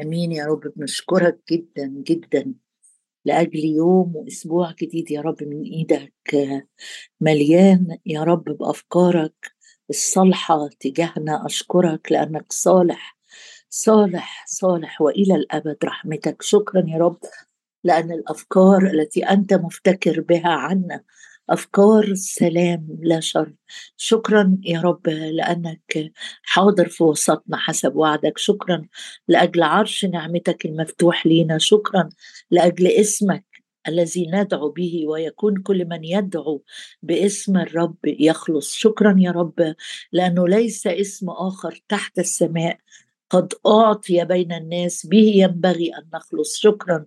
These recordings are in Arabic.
آمين يا رب بنشكرك جدا جدا لأجل يوم وأسبوع جديد يا رب من إيدك. مليان يا رب بأفكارك الصالحة تجاهنا. أشكرك لأنك صالح صالح صالح وإلى الأبد رحمتك. شكرا يا رب لأن الأفكار التي أنت مفتكر بها عنا افكار سلام لا شر. شكرا يا رب لأنك حاضر في وسطنا حسب وعدك. شكرا لأجل عرش نعمتك المفتوح لينا. شكرا لأجل اسمك الذي ندعو به ويكون كل من يدعو باسم الرب يخلص. شكرا يا رب لأنه ليس اسم آخر تحت السماء قد أعطي بين الناس به ينبغي أن نخلص. شكرا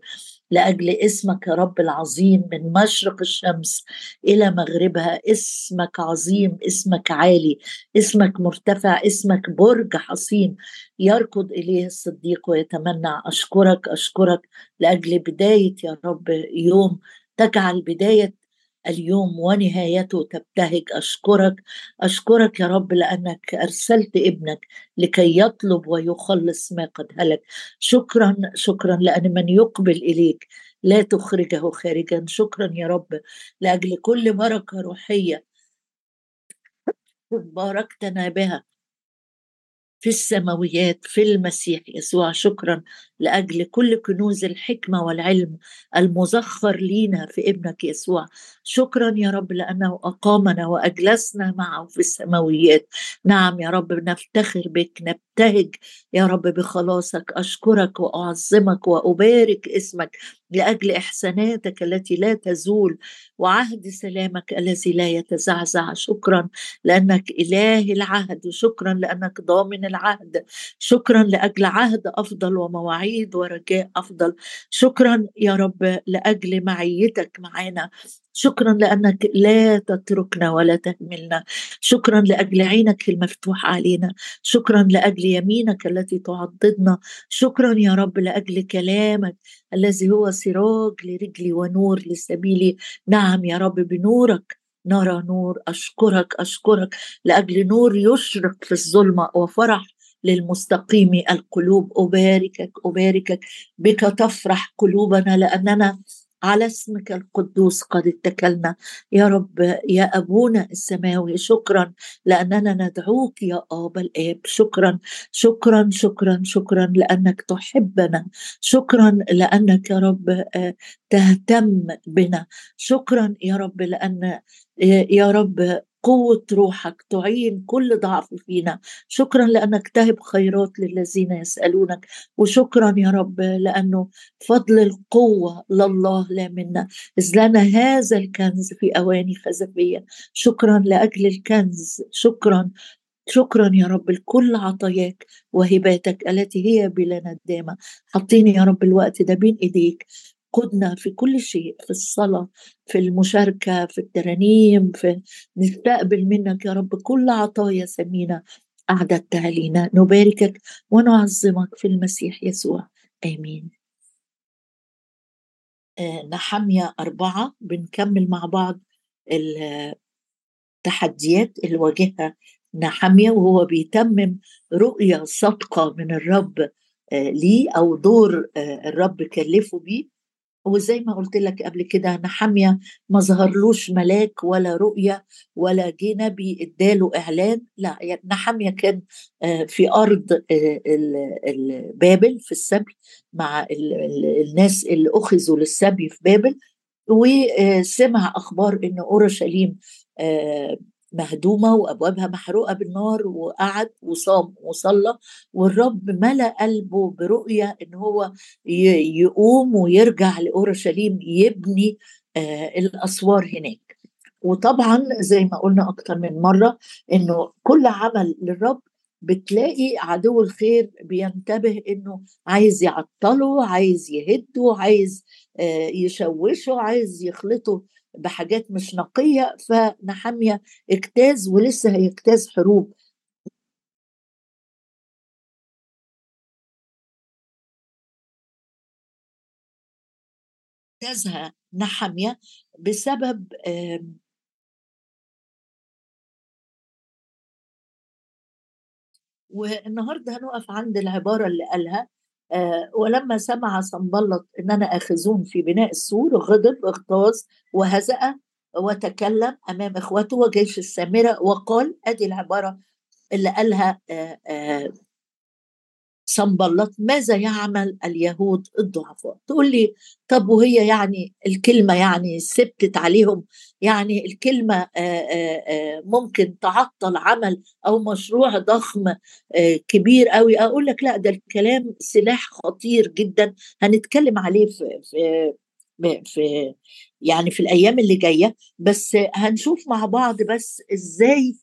لأجل اسمك يا رب العظيم من مشرق الشمس إلى مغربها. اسمك عظيم اسمك عالي اسمك مرتفع اسمك برج حصين. يركض إليه الصديق ويتمنى. أشكرك أشكرك لأجل بداية يا رب يوم. تجعل بداية اليوم ونهايته تبتهج. أشكرك أشكرك يا رب لأنك أرسلت ابنك لكي يطلب ويخلص ما قد هلك. شكرا شكرا لأن من يقبل إليك لا تخرجه خارجا. شكرا يا رب لأجل كل بركة روحية باركتنا بها. في السماويات في المسيح يسوع. شكرا لأجل كل كنوز الحكمة والعلم المزخر لينا في ابنك يسوع. شكرا يا رب لأنه أقامنا وأجلسنا معه في السماويات. نعم يا رب نفتخر بك نبتهج يا رب بخلاصك أشكرك وأعظمك وأبارك اسمك لأجل إحساناتك التي لا تزول وعهد سلامك الذي لا يتزعزع. شكرا لأنك إله العهد شكرا لأنك ضامن العهد شكرا لأجل عهد أفضل ومواعيد ورجاء أفضل. شكرا يا رب لأجل معيتك معنا شكرا لأنك لا تتركنا ولا تهملنا. شكرا لأجل عينك المفتوحه علينا. شكرا لأجل يمينك التي تعضدنا. شكرا يا رب لأجل كلامك الذي هو سراج لرجلي ونور لسبيلي نعم يا رب بنورك نرى نور. أشكرك أشكرك. لأجل نور يشرق في الظلمة وفرح للمستقيم. القلوب أباركك أباركك. بك تفرح قلوبنا لأننا على اسمك القدوس قد اتكلنا. يا رب يا أبونا السماوي شكرا لأننا ندعوك يا ابا الآب. شكرا شكرا شكرا شكرا لأنك تحبنا. شكرا لأنك يا رب آه، تهتم بنا. شكرا يا رب لأن آه، يا رب قوة روحك تعين كل ضعف فينا. شكرا لأنك تهب خيرات للذين يسألونك وشكرا يا رب لأنه فضل القوة لله لا منا. إذ لنا هذا الكنز في أواني خزفية. شكرا لأجل الكنز. شكرا. شكرا يا رب لكل عطاياك وهباتك التي هي بلا ندامة حطيني يا رب الوقت ده بين إيديك. قدنا في كل شيء في الصلاة في المشاركة في الترانيم في نستقبل منك يا رب كل عطايا ثمينة أعددتها لنا نباركك ونعظمك في المسيح يسوع. آمين. آه نحمية أربعة بنكمل مع بعض التحديات اللي واجهها نحمية وهو بيتمم رؤية صادقة من الرب آه ليه أو دور آه الرب كلفه بيه. وزي ما قلت لك قبل كده نحمية ما ظهرلوش ملاك ولا رؤية ولا جه نبي اداله إعلان لا يعني نحمية كان آه، في أرض آه، بابل في السبي مع الناس اللي أخذوا للسبي في بابل وسمع أخبار إن أورشليم آه، مهدومة وأبوابها محروقة بالنار وقعد وصام وصلى والرب ملأ قلبه برؤية إن هو يقوم ويرجع لأورشليم يبني آه، الأسوار هناك. وطبعا زي ما قلنا أكتر من مرة إنه كل عمل للرب بتلاقي عدو الخير بينتبه إنه عايز يعطله عايز يهده عايز آه، يشوشه عايز يخلطه بحاجات مش نقية فنحميه اجتاز ولسه هيجتاز حروب. اجتازها نحميه بسبب والنهاردة هنقف عند العبارة اللي قالها ولما سمع صنبلط اننا اخذون في بناء السور غضب اغتاظ وهزأ وتكلم أمام اخوته وجيش السامرة وقال أدي العبارة اللي قالها آه آه صنبلط ماذا يعمل اليهود الضعفاء؟ تقول لي طب وهي يعني الكلمة يعني سبتت عليهم يعني الكلمة ممكن تعطل عمل أو مشروع ضخم كبير قوي أقول لك لا ده الكلام سلاح خطير جدا. هنتكلم عليه في في في يعني في الأيام اللي جاية. بس هنشوف مع بعض بس إزاي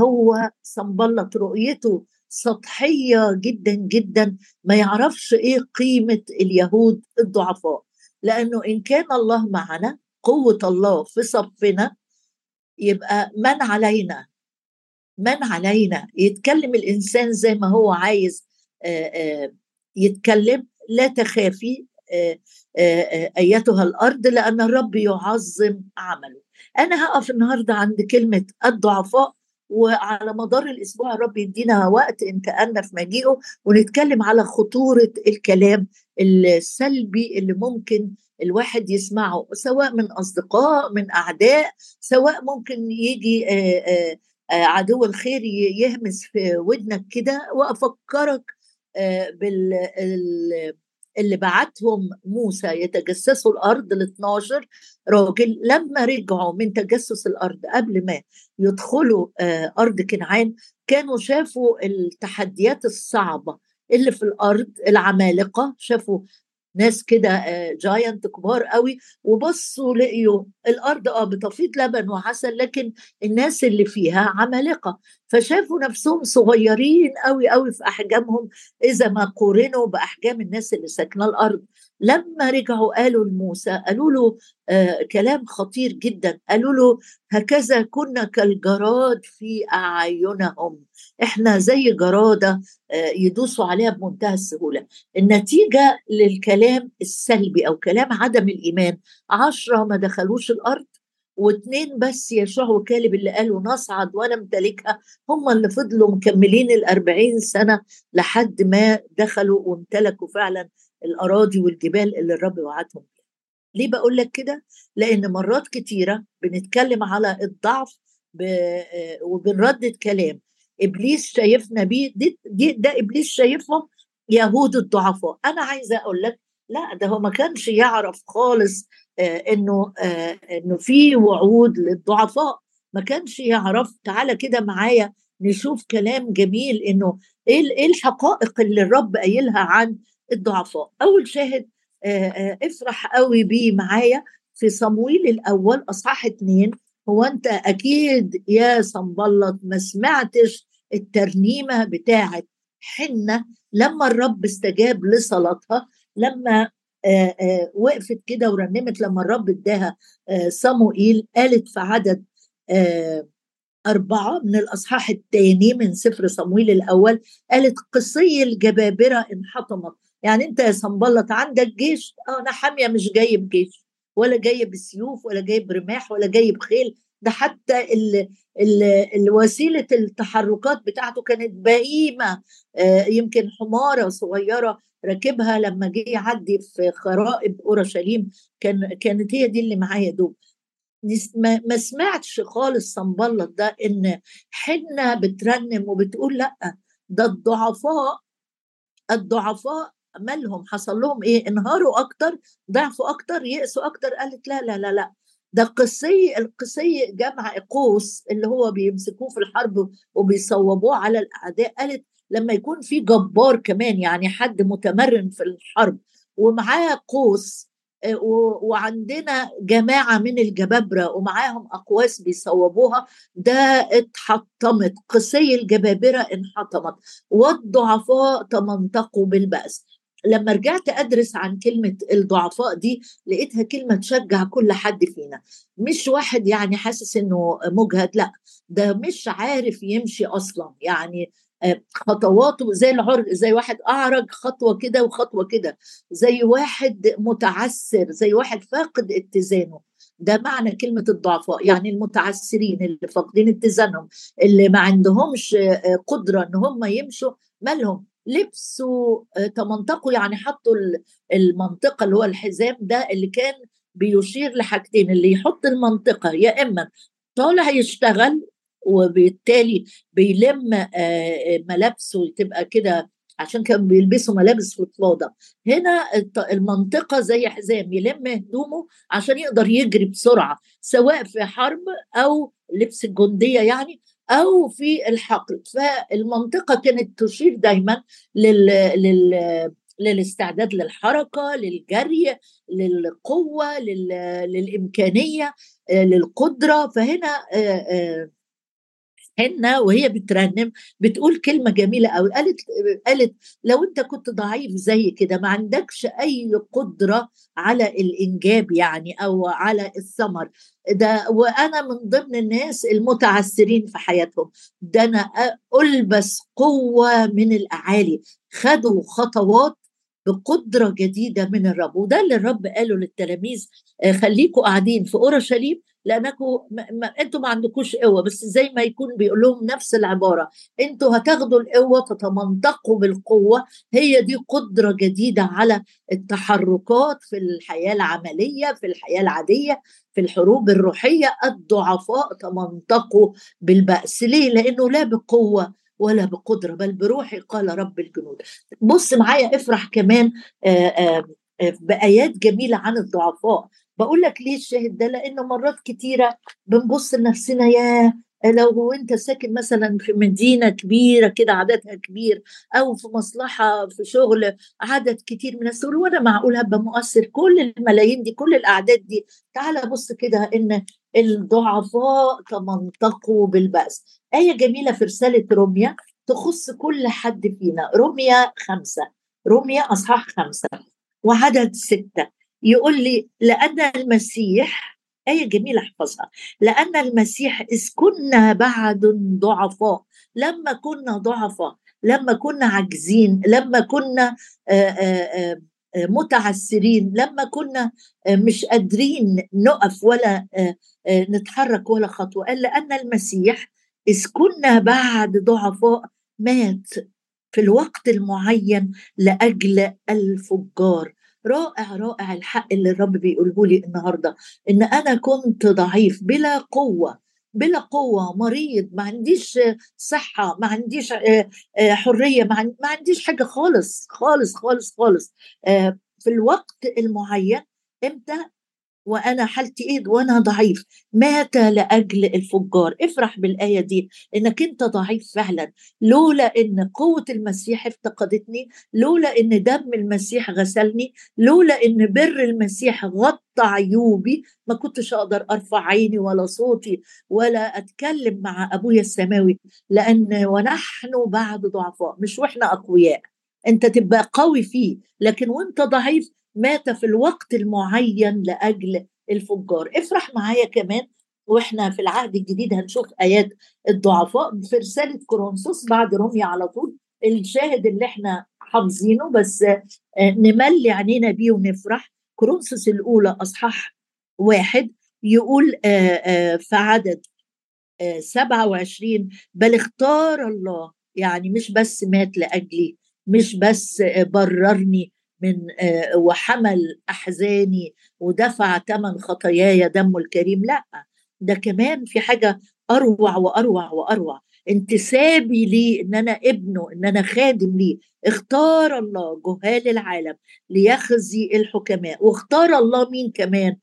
هو صنبلط رؤيته سطحية جدا جدا ما يعرفش إيه قيمة اليهود الضعفاء. لأنه إن كان الله معنا قوة الله في صفنا يبقى من علينا؟ من علينا؟ يتكلم الإنسان زي ما هو عايز يتكلم. لا تخافي أيتها الأرض لأن الرب يعظم عمله. أنا هقف النهارده عند كلمة الضعفاء. وعلى مدار الأسبوع الرب يدينا وقت كأن في مجيئه ونتكلم على خطورة الكلام السلبي اللي ممكن الواحد يسمعه سواء من أصدقاء من أعداء سواء ممكن يجي عدو الخير يهمس في ودنك كده وأفكرك بال اللي بعتهم موسى يتجسسوا الأرض ال 12 راجل لما رجعوا من تجسس الأرض قبل ما يدخلوا أرض كنعان كانوا شافوا التحديات الصعبة اللي في الأرض العمالقة شافوا ناس كده جاينت كبار قوي. وبصوا لقيوا الأرض آه بتفيض لبن وعسل لكن الناس اللي فيها عمالقة. فشافوا نفسهم صغيرين قوي قوي في أحجامهم. إذا ما قورنوا بأحجام الناس اللي ساكنة الأرض. لما رجعوا قالوا لموسى قالوا له آه كلام خطير جدا. قالوا له هكذا كنا كالجراد في أعينهم. إحنا زي جرادة آه يدوسوا عليها بمنتهى السهولة. النتيجة للكلام السلبي أو كلام عدم الإيمان عشرة ما دخلوش الأرض واثنين بس يشوع وكالب اللي قالوا نصعد ونمتلكها هم اللي فضلوا مكملين الأربعين سنة لحد ما دخلوا وامتلكوا فعلا. الأراضي والجبال اللي الرب وعدهم ليه بقول لك كده؟ لأن مرات كتيرة بنتكلم على الضعف وبنردد كلام إبليس شايفنا بيه دي, دي ده إبليس شايفهم يهود الضعفاء. أنا عايزة أقول لك لا ده هو ما كانش يعرف خالص آه إنه آه إنه في وعود للضعفاء. ما كانش يعرف تعالى كده معايا نشوف كلام جميل إنه إيه إيه الحقائق اللي الرب قايلها عن الضعفاء. أول شاهد افرح قوي بيه معايا في صمويل الأول أصحاح اتنين. هو أنت أكيد يا صنبلط ما سمعتش الترنيمة بتاعه حنة لما الرب استجاب لصلاتها لما وقفت كده ورنمت لما الرب اداها صموئيل قالت في عدد أربعة من الأصحاح الثاني من سفر صمويل الأول قالت قصي الجبابرة انحطمت. يعني أنت يا صنبلط عندك جيش؟ أنا حامية مش جايب جيش ولا جايب بسيوف ولا جايب رماح ولا جايب خيل. ده حتى ال ال الوسيلة التحركات بتاعته كانت بهيمة يمكن حمارة صغيرة راكبها لما جه يعدي في خرائب أورشليم. كان كانت هي دي اللي معايا دوب. ما سمعتش خالص صنبلط ده إن حنة بترنم وبتقول لأ ده الضعفاء الضعفاء مالهم حصل لهم إيه؟ انهاروا أكتر ضعفوا أكتر يأسوا أكتر. قالت لا لا لا لا. ده القسي القسي جمع قوس اللي هو بيمسكوه في الحرب وبيصوبوه على الأعداء. قالت لما يكون في جبار كمان يعني حد متمرن في الحرب ومعاه قوس وعندنا جماعة من الجبابرة ومعاهم أقواس بيصوبوها ده اتحطمت. قسي الجبابرة انحطمت. والضعفاء تمنطقوا بالبأس. لما رجعت أدرس عن كلمة الضعفاء دي لقيتها كلمة تشجع كل حد فينا. مش واحد يعني حاسس إنه مجهد لأ ده مش عارف يمشي أصلا. يعني خطواته زي العرج زي واحد أعرج خطوة كده وخطوة كده. زي واحد متعسر زي واحد فاقد اتزانه. ده معنى كلمة الضعفاء. يعني المتعسرين اللي فاقدين اتزانهم اللي ما عندهمش قدرة إن هم يمشوا مالهم؟ لبسوا آه، تمنطقوا يعني حطوا المنطقة اللي هو الحزام ده اللي كان بيشير لحاجتين اللي يحط المنطقة يا إما طالع يشتغل وبالتالي بيلم آه، ملابسه تبقى كده عشان كانوا بيلبسوا ملابس فضفاضه هنا المنطقة زي حزام يلم هدومه عشان يقدر يجري بسرعة سواء في حرب أو لبس الجندية يعني أو في الحقل. فالمنطقة كانت تشير دايما لل, لل للاستعداد للحركة للجري للقوة لل... للإمكانية للقدرة. فهنا حنة وهي بترنم بتقول كلمة جميلة قوي قالت قالت لو أنت كنت ضعيف زي كده ما عندكش أي قدرة على الإنجاب يعني أو على الثمر. ده وأنا من ضمن الناس المتعثرين في حياتهم. ده أنا ألبس قوة من الأعالي. خدوا خطوات بقدرة جديدة من الرب. وده اللي الرب قاله للتلاميذ. آه، خليكوا قاعدين في أورشليم. لانكم ما ما عندكوش قوة بس زي ما يكون بيقول لهم نفس العبارة أنتوا هتاخدوا القوة تتمنطقوا بالقوة هي دي قدرة جديدة على التحركات في الحياة العملية في الحياة العادية في الحروب الروحية الضعفاء تمنطقوا بالبأس. ليه؟ لأنه لا بقوة ولا بقدرة بل بروحي قال رب الجنود. بص معايا افرح كمان آآ آآ بآيات جميلة عن الضعفاء. بقول لك ليه الشاهد ده؟ لأنه مرات كتيرة بنبص لنفسنا يا لو أنت ساكن مثلا في مدينة كبيرة كده عددها كبير أو في مصلحة في شغل عدد كتير من الناس وأنا معقول هبقى مؤثر؟ كل الملايين دي كل الأعداد دي. تعال بص كده إن الضعفاء تمنطقوا بالبأس. آية جميلة في رسالة روميا تخص كل حد فينا. روميا خمسة. روميا أصحاح خمسة. وعدد ستة. يقول لي لأن المسيح آية جميلة احفظها لأن المسيح إذ كنا بعد ضعفاء لما كنا ضعفاء لما كنا عاجزين لما كنا متعسرين لما كنا مش قادرين نقف ولا نتحرك ولا خطوة قال لأن المسيح إذ كنا بعد ضعفاء مات في الوقت المعين لأجل الفجار. رائع رائع الحق اللي الرب بيقوله لي النهارده إن أنا كنت ضعيف بلا قوة بلا قوة مريض ما عنديش صحة ما عنديش آه، آه، حرية ما عنديش حاجة خالص خالص خالص خالص. آه، في الوقت المعين إمتى؟ وأنا حالتي إيه؟ وأنا ضعيف. مات لأجل الفجار. افرح بالآية دي إنك أنت ضعيف فعلا. لولا إن قوة المسيح افتقدتني لولا إن دم المسيح غسلني لولا إن بر المسيح غطى عيوبي ما كنتش أقدر أرفع عيني ولا صوتي ولا أتكلم مع أبويا السماوي لأن ونحن بعد ضعفاء مش وإحنا أقوياء. أنت تبقى قوي فيه لكن وأنت ضعيف مات في الوقت المعين لأجل الفجار. افرح معايا كمان وإحنا في العهد الجديد هنشوف آيات الضعفاء في رساله كورنثوس بعد روميا على طول الشاهد اللي إحنا حافظينه بس آه، نملي عينينا بيه ونفرح. كورنثوس الأولى أصحاح واحد يقول آه، آه، في عدد 27 بل اختار الله يعني مش بس مات لأجلي مش بس بررني من آه، وحمل أحزاني ودفع ثمن خطاياي دمه الكريم. لا ده كمان في حاجة أروع وأروع وأروع. انتسابي ليه إن أنا ابنه إن أنا خادم ليه. اختار الله جهال العالم ليخزي الحكماء واختار الله مين كمان؟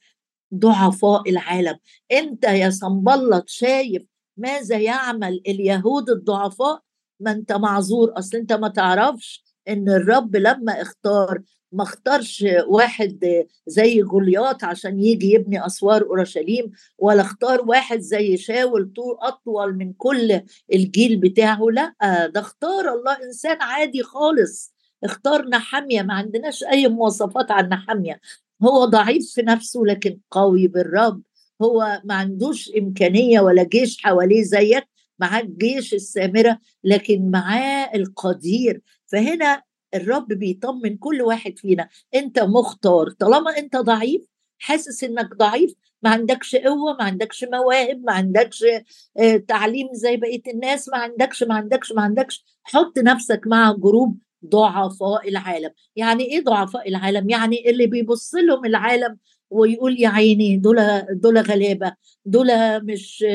ضعفاء العالم. أنت يا صنبلط شايف ماذا يعمل اليهود الضعفاء؟ ما أنت معذور أصل أنت ما تعرفش. إن الرب لما اختار ما اختارش واحد زي جولياط عشان يجي يبني أسوار أورشليم ولا اختار واحد زي شاول طول أطول من كل الجيل بتاعه لا ده اختار الله إنسان عادي خالص. اختار نحمية ما عندناش أي مواصفات عن نحمية هو ضعيف في نفسه لكن قوي بالرب. هو ما عندوش إمكانية ولا جيش حواليه زيك معاه الجيش السامرة لكن معاه القدير. فهنا الرب بيطمن كل واحد فينا. انت مختار. طالما انت ضعيف حاسس انك ضعيف ما عندكش قوة ما عندكش مواهب ما عندكش آه، تعليم زي بقية الناس ما عندكش ما عندكش ما عندكش. حط نفسك مع جروب ضعفاء العالم. يعني إيه ضعفاء العالم؟ يعني اللي بيبص لهم العالم ويقول يا عيني دول دول غلابة دول مش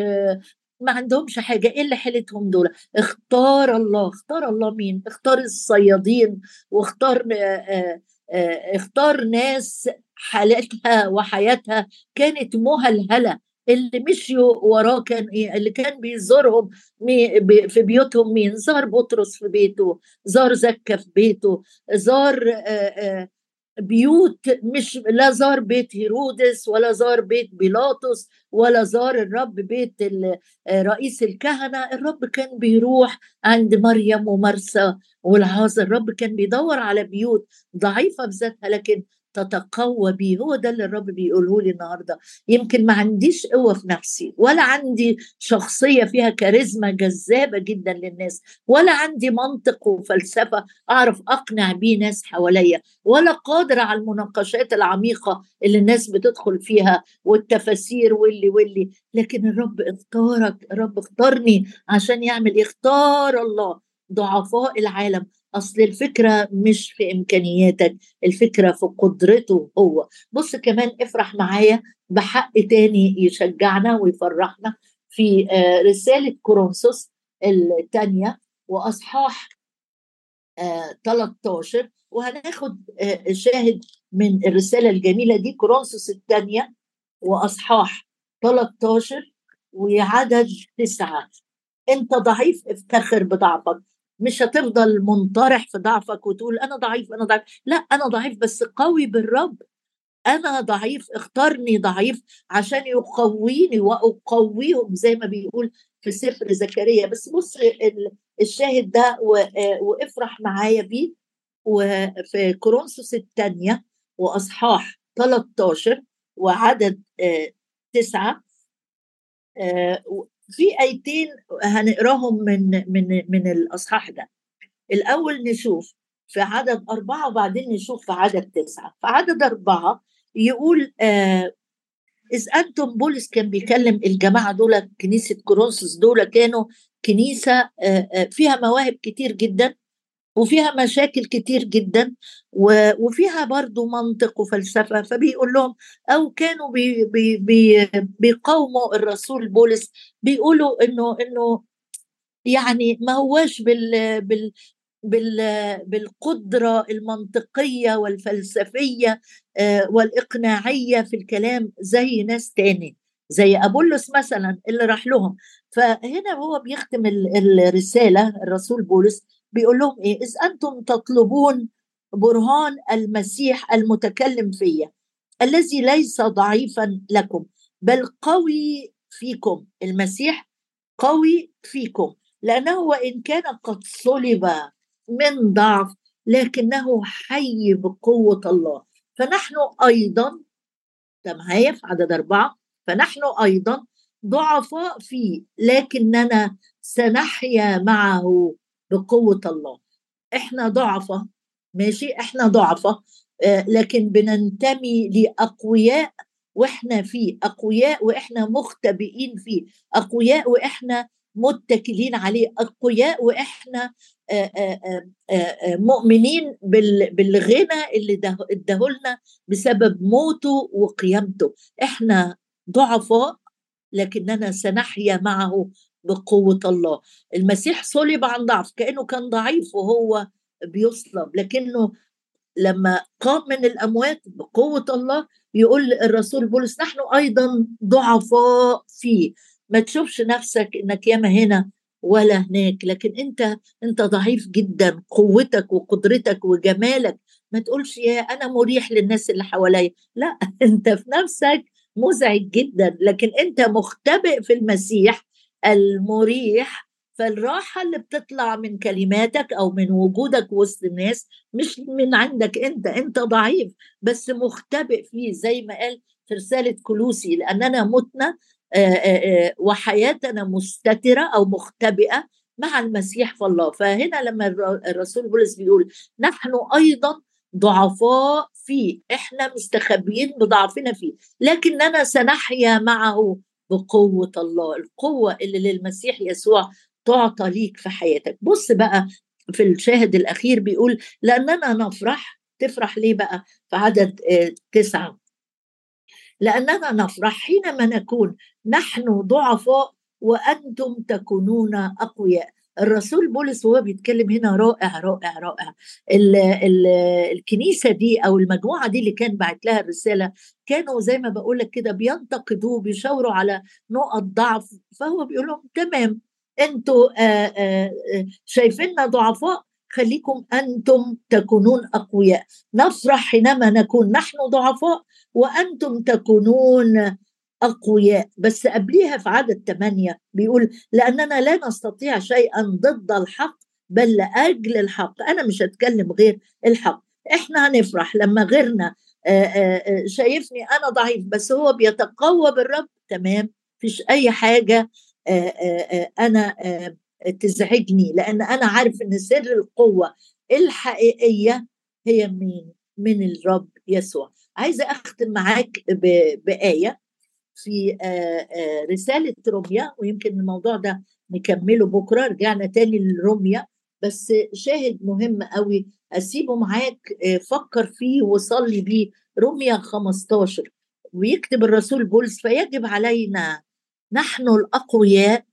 ما عندهمش حاجة إيه اللي حيلتهم دول. اختار الله. اختار الله مين؟ اختار الصيادين واختار آه، آه، اختار ناس حالتها وحياتها كانت مهلهلة. اللي مشيوا وراه كان إيه؟ اللي كان بيزورهم في بيوتهم مين؟ زار بطرس في بيته زار زكا في بيته زار آه، بيوت مش لا زار بيت هيرودس ولا زار بيت بيلاطس ولا زار الرب بيت رئيس الكهنة. الرب كان بيروح عند مريم ومرسى والعازر الرب كان بيدور على بيوت ضعيفة بذاتها لكن تتقوى بيه. هو ده اللي الرب بيقوله لي النهارده. يمكن ما عنديش قوة في نفسي ولا عندي شخصية فيها كاريزما جذابة جدا للناس ولا عندي منطق وفلسفة أعرف أقنع بيه ناس حواليا ولا قادره على المناقشات العميقة اللي الناس بتدخل فيها والتفاسير واللي واللي. لكن الرب اختارك الرب اختارني عشان يعمل. اختار الله ضعفاء العالم أصل الفكرة مش في إمكانياتك الفكرة في قدرته هو. بص كمان افرح معايا بحق تاني يشجعنا ويفرحنا في آه، رسالة كورنثوس الثانية وأصحاح 13 آه، وهناخد آه، شاهد من الرسالة الجميلة دي كورنثوس الثانية وأصحاح 13 وعدد تسعة. أنت ضعيف افتخر بضعفك. مش هتفضل منطرح في ضعفك وتقول أنا ضعيف أنا ضعيف. لا أنا ضعيف بس قوي بالرب. أنا ضعيف اختارني ضعيف عشان يقويني وأقويهم زي ما بيقول في سفر زكريا. بس بص الشاهد ده وافرح معايا بيه. وفي كورنثوس الثانية وأصحاح 13 وعدد آه، تسعة آه، في ايتين هنقراهم من من من الاصحاح ده. الأول نشوف في عدد أربعة وبعدين نشوف في عدد تسعة. في عدد أربعة يقول آه إذ أنتم بولس كان بيكلم الجماعة دول كنيسة كورنثوس دول كانوا كنيسة آه, آه، فيها مواهب كتير جدا. وفيها مشاكل كتير جدا وفيها برضو منطق وفلسفة. فبيقول لهم أو كانوا بي بي بي بيقاوموا الرسول بولس بيقولوا إنه إنه يعني ما هواش بال بال بال بالقدرة المنطقية والفلسفية آه، والإقناعية في الكلام زي ناس تاني زي أبولس مثلا اللي راح لهم. فهنا هو بيختم الرسالة الرسول بولس بيقول لهم إيه؟ إذ أنتم تطلبون برهان المسيح المتكلم فيا الذي ليس ضعيفا لكم بل قوي فيكم المسيح قوي فيكم لأنه وإن كان قد صلب من ضعف لكنه حي بقوة الله. فنحن أيضا معايا في عدد أربعة فنحن أيضا ضعفاء فيه لكننا سنحيا معه. بقوة الله. إحنا ضعفة ماشي؟ إحنا ضعفة آه لكن بننتمي لأقوياء وإحنا فيه أقوياء وإحنا مختبئين فيه أقوياء وإحنا متكلين عليه أقوياء وإحنا آآ آآ مؤمنين بالغنى اللي اداهولنا بسبب موته وقيامته. إحنا ضعفاء لكننا سنحيا معه بقوة الله. المسيح صلب عن ضعف كأنه كان ضعيف وهو بيصلب. لكنه لما قام من الأموات بقوة الله يقول الرسول بولس نحن أيضا ضعفاء فيه. ما تشوفش نفسك إنك ياما هنا ولا هناك لكن أنت أنت ضعيف جدا. قوتك وقدرتك وجمالك. ما تقولش يا أنا مريح للناس اللي حواليا. لا أنت في نفسك مزعج جدا لكن أنت مختبئ في المسيح المريح فالراحة اللي بتطلع من كلماتك أو من وجودك وسط الناس مش من عندك أنت أنت ضعيف بس مختبئ فيه زي ما قال في رسالة كلوسي لأننا متنا وحياتنا مستترة أو مختبئة مع المسيح في الله. فهنا لما الرسول بولس بيقول نحن أيضا ضعفاء فيه إحنا مستخبيين بضعفنا فيه لكننا سنحيا معه بقوة الله القوة اللي للمسيح يسوع تعطى ليك في حياتك. بص بقى في الشاهد الأخير بيقول لأننا نفرح. تفرح ليه بقى؟ في عدد آه، تسعة. لأننا نفرح حينما نكون نحن ضعفاء وأنتم تكونون أقوياء. الرسول بولس وهو بيتكلم هنا رائع رائع رائع. ال ال الكنيسة دي أو المجموعة دي اللي كان بعت لها الرسالة كانوا زي ما بقول لك كده بينتقدوه بيشاوروا على نقط ضعف فهو بيقول لهم تمام أنتوا شايفيننا ضعفاء خليكم أنتم تكونون أقوياء. نفرح حينما نكون نحن ضعفاء وأنتم تكونون أقوياء بس قبليها في عدد ثمانية بيقول لأننا لا نستطيع شيئا ضد الحق بل لأجل الحق. أنا مش هتكلم غير الحق. إحنا هنفرح لما غيرنا شايفني أنا ضعيف بس هو بيتقوى بالرب. تمام؟ فيش أي حاجة أنا تزعجني لأن أنا عارف إن سر القوة الحقيقية هي مين؟ من الرب يسوع. عايزة أختم معاك بآية. في رسالة روميا ويمكن الموضوع ده نكمله بكرة رجعنا تاني لروميا. بس شاهد مهم قوي أسيبه معاك فكر فيه وصلي بيه. روميا 15 ويكتب الرسول بولس فيجب علينا نحن الأقوياء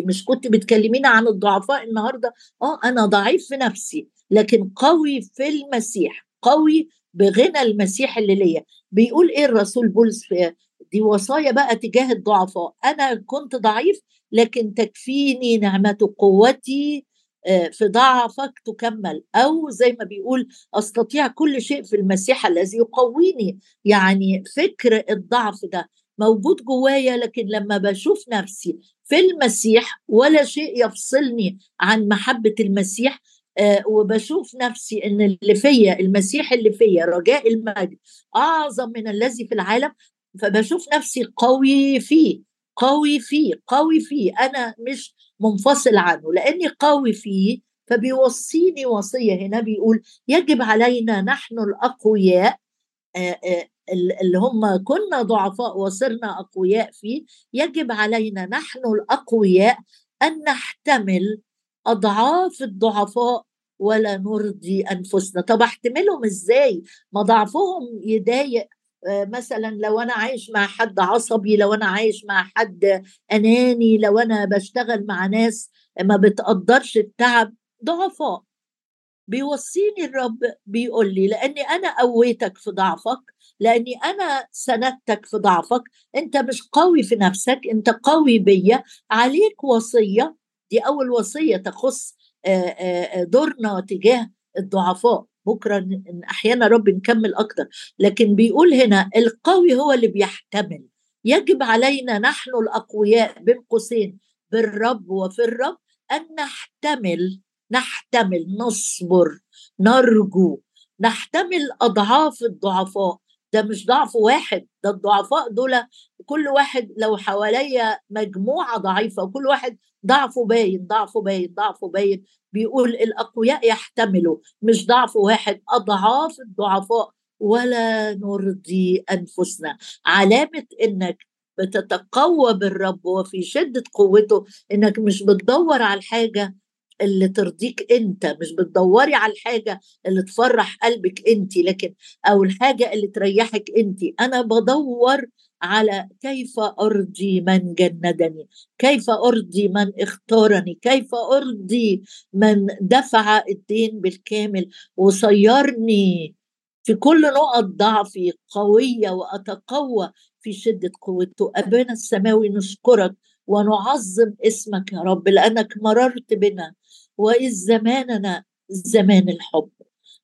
مش كنت بتكلمينا عن الضعفاء النهاردة؟ آه أنا ضعيف في نفسي لكن قوي في المسيح قوي بغنى المسيح اللي ليا. بيقول إيه الرسول بولس في دي وصايا بقى تجاه الضعفاء. أنا كنت ضعيف لكن تكفيني نعمة قوتي آه، في ضعفك تكمل. أو زي ما بيقول أستطيع كل شيء في المسيح الذي يقويني. يعني فكر الضعف ده موجود جوايا لكن لما بشوف نفسي في المسيح ولا شيء يفصلني عن محبة المسيح آه وبشوف نفسي إن اللي فيا المسيح اللي فيا رجاء المجد أعظم من الذي في العالم فبشوف نفسي قوي فيه قوي فيه قوي فيه. أنا مش منفصل عنه لأني قوي فيه فبيوصيني وصية. هنا بيقول يجب علينا نحن الأقوياء اللي هم كنا ضعفاء وصرنا أقوياء فيه. يجب علينا نحن الأقوياء أن نحتمل أضعاف الضعفاء ولا نرضي أنفسنا. طب أحتملهم إزاي؟ ما ضعفهم يضايق مثلا لو أنا عايش مع حد عصبي لو أنا عايش مع حد أناني لو أنا بشتغل مع ناس ما بتقدرش التعب ضعفاء. بيوصيني الرب بيقول لي لأني أنا قويتك في ضعفك لأني أنا سندتك في ضعفك أنت مش قوي في نفسك أنت قوي بيا عليك وصية دي أول وصية تخص آه، آه، دورنا تجاه الضعفاء. بكرة أحيانا رب نكمل أكتر. لكن بيقول هنا القوي هو اللي بيحتمل. يجب علينا نحن الأقوياء بين قوسين بالرب وفي الرب أن نحتمل نحتمل نصبر نرجو. نحتمل أضعاف الضعفاء. ده مش ضعف واحد ده الضعفاء دول كل واحد لو حواليا مجموعة ضعيفة وكل واحد ضعفه باين ضعفه باين ضعفه باين. بيقول الأقوياء يحتملوا مش ضعف واحد أضعاف الضعفاء. ولا نرضي أنفسنا. علامة إنك بتتقوى بالرب وفي شدة قوته إنك مش بتدور على الحاجة اللي ترضيك أنت مش بتدوري على الحاجة اللي تفرح قلبك أنت لكن أو الحاجة اللي تريحك أنت. أنا بدور على كيف أرضي من جندني كيف أرضي من اختارني كيف أرضي من دفع الدين بالكامل وصيرني في كل نقط ضعفي قوية وأتقوى في شدة قوته. أبانا السماوي نشكرك ونعظم اسمك يا رب لأنك مررت بنا وإذ زماننا زمان الحب.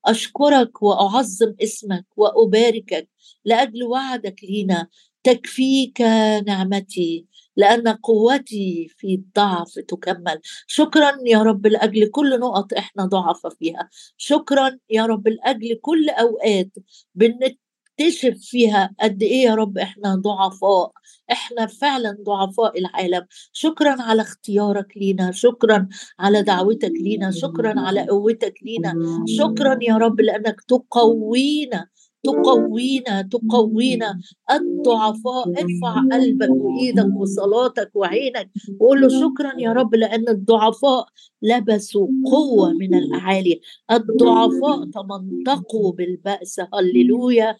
أشكرك وأعظم اسمك وأباركك لأجل وعدك لينا تكفيك نعمتي لأن قوتي في الضعف تكمل. شكرا يا رب لأجل كل نقط إحنا ضعف فيها. شكرا يا رب لأجل كل أوقات بنكتشف فيها قد إيه يا رب إحنا ضعفاء. إحنا فعلا ضعفاء العالم. شكرا على اختيارك لينا. شكرا على دعوتك لينا. شكرا على قوتك لينا. شكرا يا رب لأنك تقوينا تقوينا تقوينا. الضعفاء ارفع قلبك وإيدك وصلاتك وعينك وقول له شكرا يا رب لأن الضعفاء لبسوا قوة من الأعالي. الضعفاء تمنطقوا بالبأس. هللويا.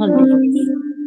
هللويا.